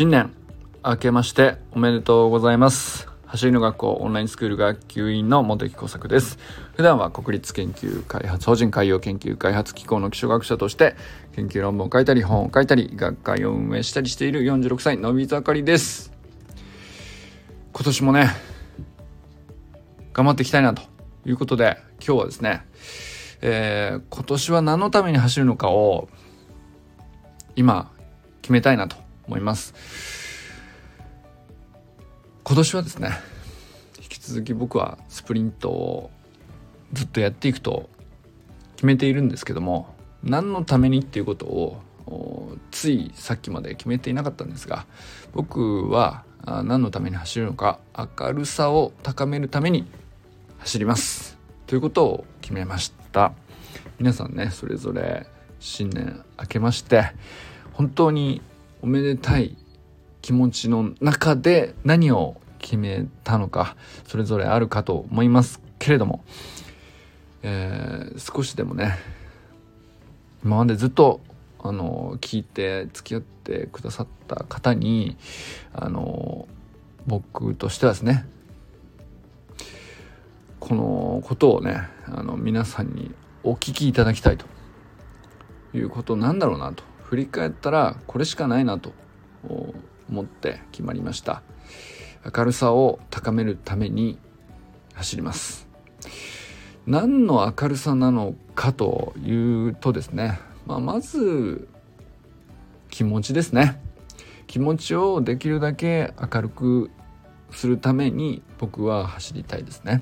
新年明けましておめでとうございます。走りの学校オンラインスクール学級委員の本木耕作です。普段は国立研究開発法人海洋研究開発機構の気象学者として研究論文を書いたり本を書いたり学会を運営したりしている46歳のび盛りです。今年もね頑張っていきたいなということで今日はですね、えー、今年は何のために走るのかを今決めたいなと思います。今年はですね引き続き僕はスプリントをずっとやっていくと決めているんですけども何のためにっていうことをついさっきまで決めていなかったんですが僕は何のために走るのか明るさを高めるために走ります。ということを決めました。皆さんねそれぞれ新年明けまして本当におめでたい気持ちの中で何を決めたのかそれぞれあるかと思いますけれども、えー、少しでもね今までずっとあの聞いて付き合ってくださった方にあの僕としてはですねこのことをねあの皆さんにお聞きいただきたいということなんだろうなと。振り返ったらこれしかないなと思って決まりました。明るさを高めるために走ります。何の明るさなのかというとですね、まあ、まず気持ちですね。気持ちをできるだけ明るくするために僕は走りたいですね。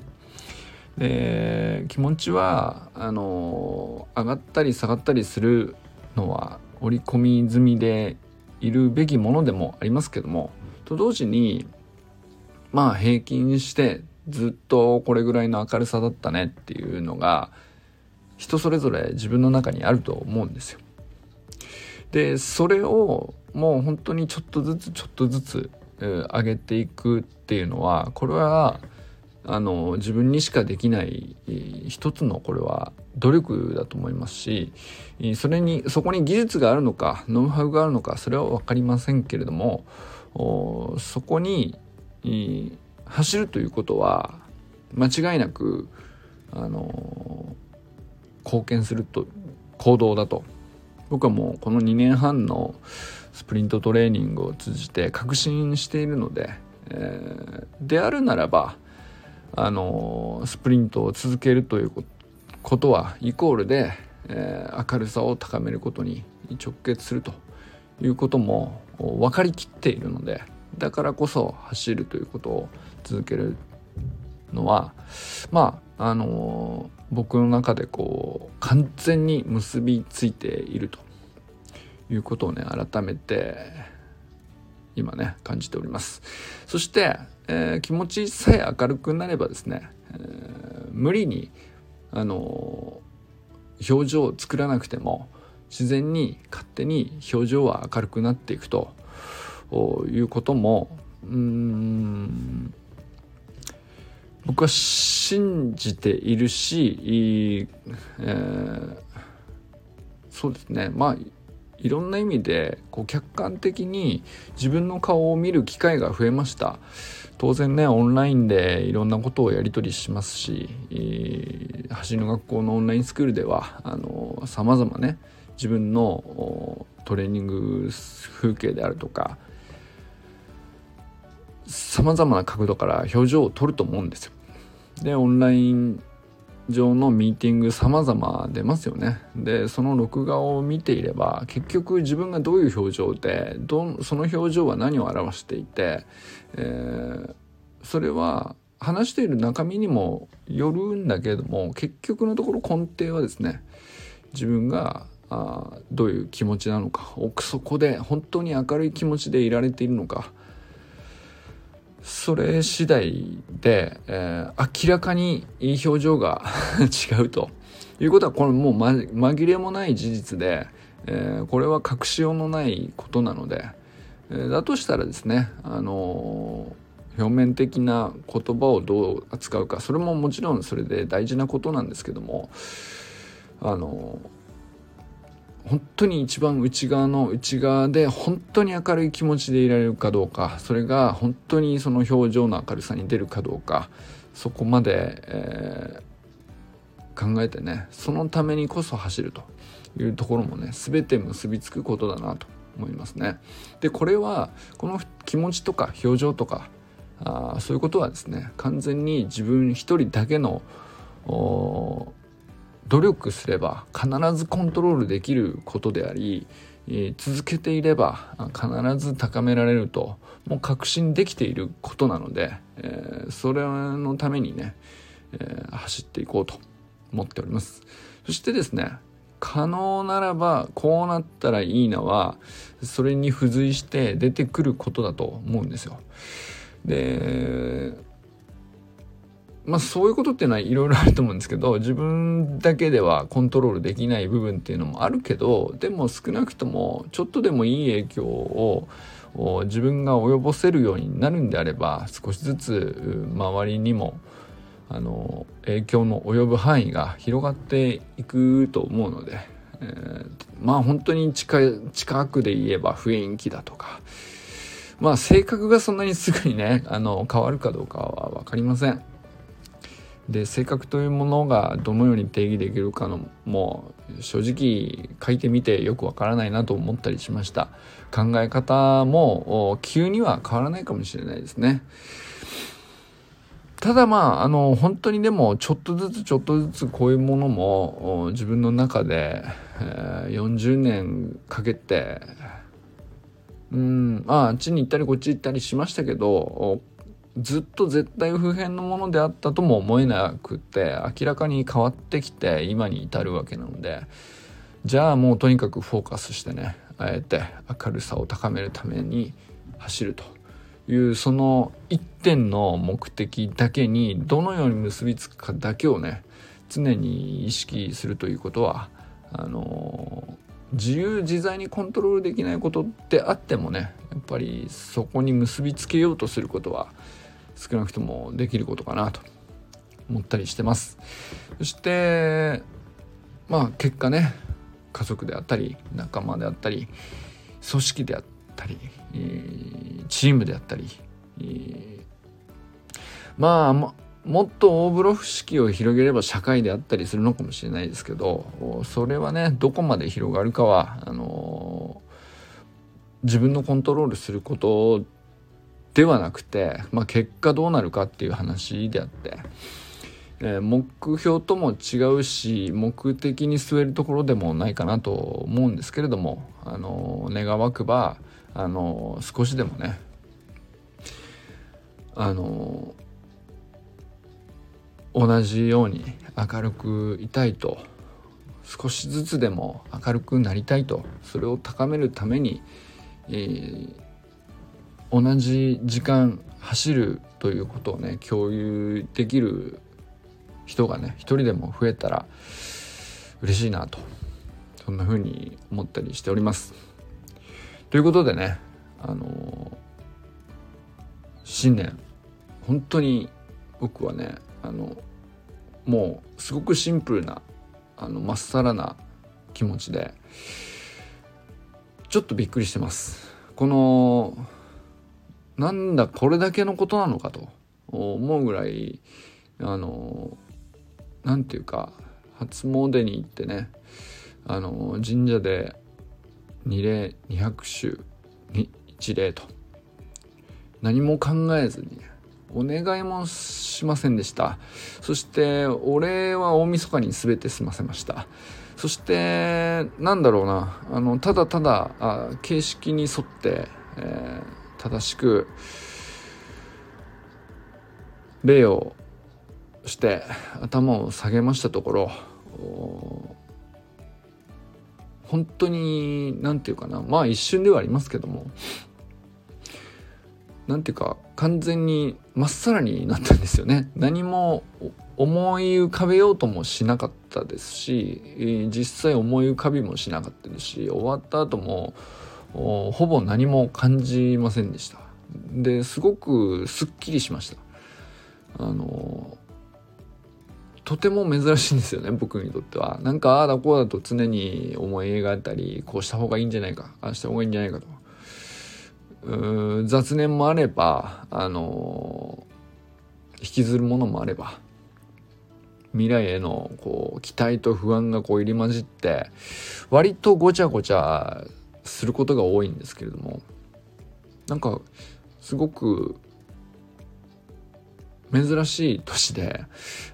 で気持ちはあの上がったり下がったりするのは織り込み済みでいるべきものでもありますけどもと同時にまあ平均してずっとこれぐらいの明るさだったねっていうのが人それぞれ自分の中にあると思うんですよ。でそれをもう本当にちょっとずつちょっとずつ、上げていくっていうのはこれはあの自分にしかできない一つのこれは努力だと思いますしそれにそこに技術があるのかノウハウがあるのかそれは分かりませんけれどもそこに走るということは間違いなくあの貢献すると行動だと。僕はもうこの2年半のスプリントトレーニングを通じて確信しているので、えー、であるならばあのスプリントを続けるということはイコールで、えー、明るさを高めることに直結するということも分かりきっているのでだからこそ走るということを続けるのはまああの僕の中でこう完全に結びついているということをね改めて今ね感じております。そしてえー、気持ちさえ明るくなればですね、えー、無理にあのー、表情を作らなくても自然に勝手に表情は明るくなっていくということもうん僕は信じているし、えー、そうですね。まあいろんな意味でこう客観的に自分の顔を見る機会が増えました当然ねオンラインでいろんなことをやり取りしますし、え、走りの学校のオンラインスクールではさまざまね自分のトレーニング風景であるとかさまざまな角度から表情を撮ると思うんですよ。でオンライン上のミーティング様々出ますよね。でその録画を見ていれば結局自分がどういう表情でどその表情は何を表していて、えー、それは話している中身にもよるんだけれども結局のところ根底はですね自分があどういう気持ちなのか奥底で本当に明るい気持ちでいられているのかそれ次第で、えー、明らかにいい表情が 違うと。いうことはこれもう、ま、紛れもない事実で、えー、これは隠しようのないことなので、えー、だとしたらですね、あの表面的な言葉をどう扱うかそれももちろんそれで大事なことなんですけどもあの本当に一番内側の内側で本当に明るい気持ちでいられるかどうかそれが本当にその表情の明るさに出るかどうかそこまで、えー、考えてねそのためにこそ走るというところもね全て結びつくことだなと思いますね。でこれはこの気持ちとか表情とかあそういうことはですね完全に自分一人だけの努力すれば必ずコントロールできることであり、続けていれば必ず高められるともう確信できていることなので、え、それのためにね、え、走っていこうと思っております。そしてですね可能ならばこうなったらいいなはそれに付随して出てくることだと思うんですよ。でまあそういうことっていうのはいろいろあると思うんですけど自分だけではコントロールできない部分っていうのもあるけどでも少なくともちょっとでもいい影響を自分が及ぼせるようになるんであれば少しずつ周りにもあの影響の及ぶ範囲が広がっていくと思うので、えー、まあ本当に近近くで言えば雰囲気だとかまあ性格がそんなにすぐにねあの変わるかどうかは分かりません。で性格というものがどのように定義できるかのも正直書いてみてよくわからないなと思ったりしました。考え方も急には変わらないかもしれないですね。ただまああの本当にでもちょっとずつちょっとずつこういうものも自分の中で、え、40年かけてうんああっちに行ったりこっち行ったりしましたけどずっと絶対不変のものであったとも思えなくて明らかに変わってきて今に至るわけなので。じゃあもうとにかくフォーカスしてねあえて明るさを高めるために走るというその一点の目的だけにどのように結びつくかだけをね常に意識するということはあの自由自在にコントロールできないことであってもねやっぱりそこに結びつけようとすることは少なくともできることかなと思ったりしてます。そしてまあ結果ね家族であったり仲間であったり組織であったり、えー、チームであったり、えー、まあももっと大風呂敷を広げれば社会であったりするのかもしれないですけどそれはねどこまで広がるかはあのー、自分のコントロールすることではなくて、まあ、結果どうなるかっていう話であって、えー、目標とも違うし目的に据えるところでもないかなと思うんですけれども、あの願わくば、あの少しでもねあの同じように明るくいたいと少しずつでも明るくなりたいとそれを高めるために、えー同じ時間走るということをね共有できる人がね一人でも増えたら嬉しいなとそんな風に思ったりしております。ということでねあの新年本当に僕はねあのもうすごくシンプルなあのまっさらな気持ちでちょっとびっくりしてます。このなんだこれだけのことなのかと思うぐらいあの何て言うか初詣に行ってねあの神社で二礼二百首に一礼と何も考えずにお願いもしませんでした。そしてお礼は大晦日に全て済ませました。そしてなんだろうな。あのただただあ形式に沿って、えー正しく礼をして頭を下げましたところ本当に何て言うかな。まあ一瞬ではありますけども。何て言うか完全にまっさらになったんですよね。何も思い浮かべようともしなかったですし実際思い浮かびもしなかったですし終わった後もほぼ何も感じませんでした。ですごくすっきりしました。あのとても珍しいんですよね僕にとっては。なんかああだこうだと常に思い描いたりこうした方がいいんじゃないかああした方がいいんじゃないかと。う雑念もあればあのー、引きずるものもあれば未来へのこう期待と不安がこう入り混じって割とごちゃごちゃすることが多いんですけれどもなんかすごく珍しい年で、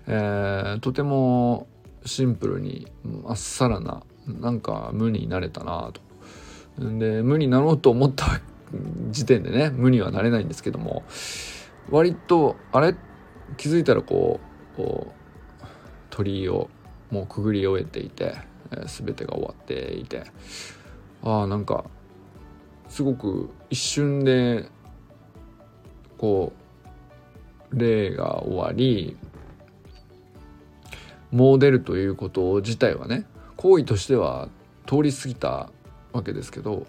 えー、とてもシンプルにまっさらななんか無になれたなと。で無になろうと思った時点でね無にはなれないんですけども割とあれ？気づいたらこう鳥居をもうくぐり終えていて、え、全てが終わっていてああなんかすごく一瞬でこう例が終わりもう出るということ自体はね行為としては通り過ぎたわけですけど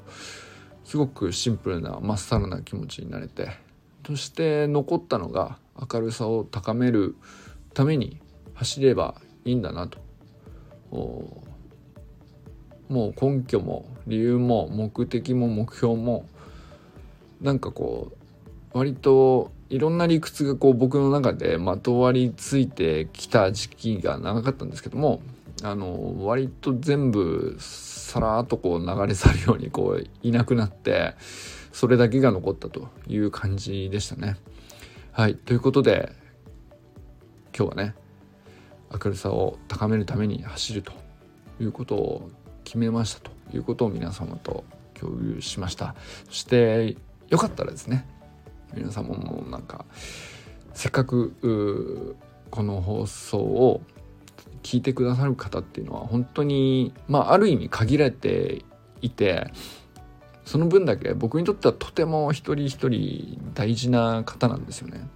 すごくシンプルなまっさらな気持ちになれてそして残ったのが明るさを高めるために走ればいいんだなと。もう根拠も理由も目的も目標もなんかこう割といろんな理屈がこう僕の中でまとわりついてきた時期が長かったんですけどもあの割と全部さらっとこう流れ去るようにこういなくなってそれだけが残ったという感じでしたね。はいということで今日はね明るさを高めるために走るということを決めましたということを皆様と共有しましたそしてよかったらですね皆様もなんかせっかくこの放送を聞いてくださる方っていうのは本当にまあある意味限られていてその分だけ僕にとってはとても一人一人大事な方なんですよね。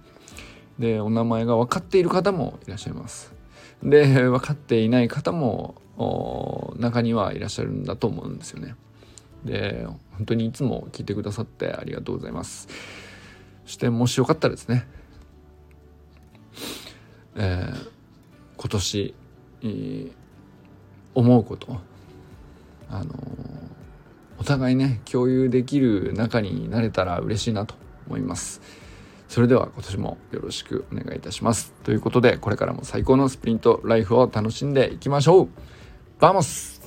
でお名前が分かっている方もいらっしゃいます。で分かっていない方も中にはいらっしゃるんだと思うんですよね。で本当にいつも聞いてくださってありがとうございます。そしてもしよかったらですね、えー、今年、えー、思うことあの、お互いね共有できる仲になれたら嬉しいなと思います。それでは今年もよろしくお願いいたします。ということでこれからも最高のスプリントライフを楽しんでいきましょう vamos